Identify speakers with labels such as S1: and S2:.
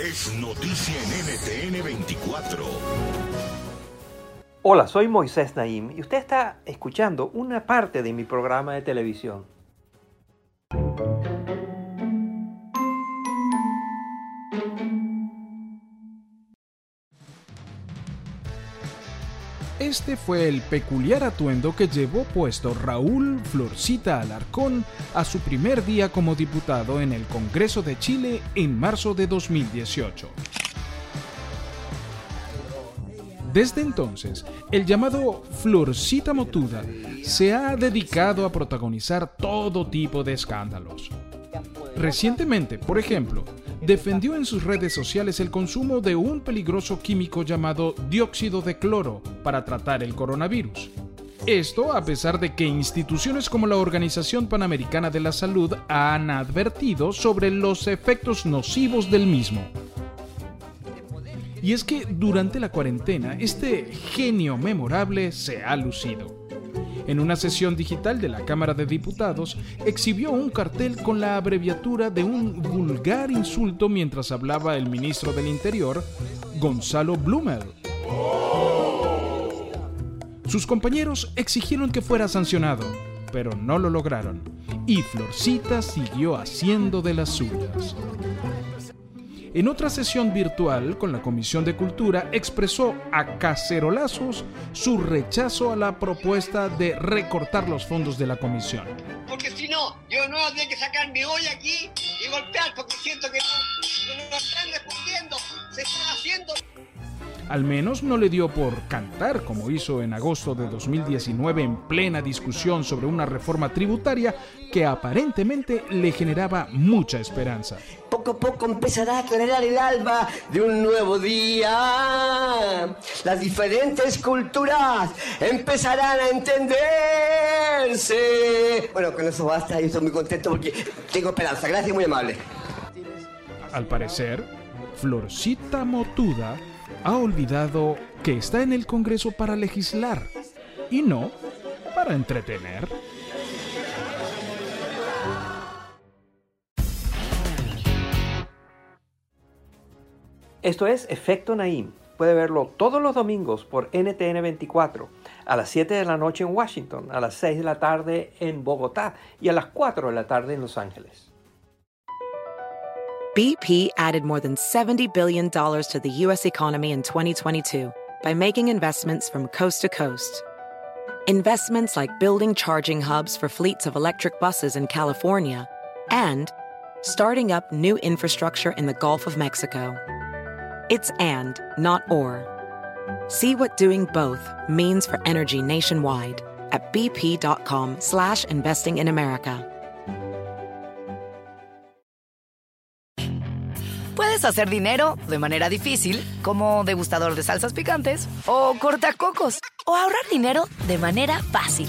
S1: Es noticia en NTN 24.
S2: Hola, soy Moisés Naim y usted está escuchando una parte de mi programa de televisión.
S3: Este fue el peculiar atuendo que llevó puesto Raúl Florcita Alarcón a su primer día como diputado en el Congreso de Chile en marzo de 2018. Desde entonces, el llamado Florcita Motuda se ha dedicado a protagonizar todo tipo de escándalos. Recientemente, por ejemplo, defendió en sus redes sociales el consumo de un peligroso químico llamado dióxido de cloro para tratar el coronavirus. Esto a pesar de que instituciones como la Organización Panamericana de la Salud han advertido sobre los efectos nocivos del mismo. Y es que durante la cuarentena este genio memorable se ha lucido. En una sesión digital de la Cámara de Diputados, exhibió un cartel con la abreviatura de un vulgar insulto mientras hablaba el ministro del Interior, Gonzalo Blumel. Sus compañeros exigieron que fuera sancionado, pero no lo lograron, y Florcita siguió haciendo de las suyas. En otra sesión virtual con la Comisión de Cultura expresó a cacerolazos su rechazo a la propuesta de recortar los fondos de la comisión.
S4: Porque si no, yo no voy a tener que sacar mi olla aquí y golpear porque siento que no, no, no están respondiendo, se están haciendo.
S3: Al menos no le dio por cantar como hizo en agosto de 2019 en plena discusión sobre una reforma tributaria que aparentemente le generaba mucha esperanza.
S5: Poco a poco empezará a aclarar el alba de un nuevo día. Las diferentes culturas empezarán a entenderse. Bueno, con eso basta y estoy muy contento porque tengo esperanza. Gracias, muy amable.
S3: Al parecer, Florcita Motuda ha olvidado que está en el Congreso para legislar y no para entretener.
S2: Esto es Efecto Naim. Puede verlo todos los domingos por NTN 24, a las 7 de la noche en Washington, a las 6 de la tarde en Bogotá y a las 4 de la tarde en Los Ángeles.
S6: BP added more than $70 billion to the U.S. economy in 2022 by making investments from coast to coast. Investments like building charging hubs for fleets of electric buses in California and starting up new infrastructure in the Gulf of Mexico. It's and, not or. See what doing both means for energy nationwide at bp.com slash investing in America.
S7: Puedes hacer dinero de manera difícil, como degustador de salsas picantes, o cortacocos, o ahorrar dinero de manera fácil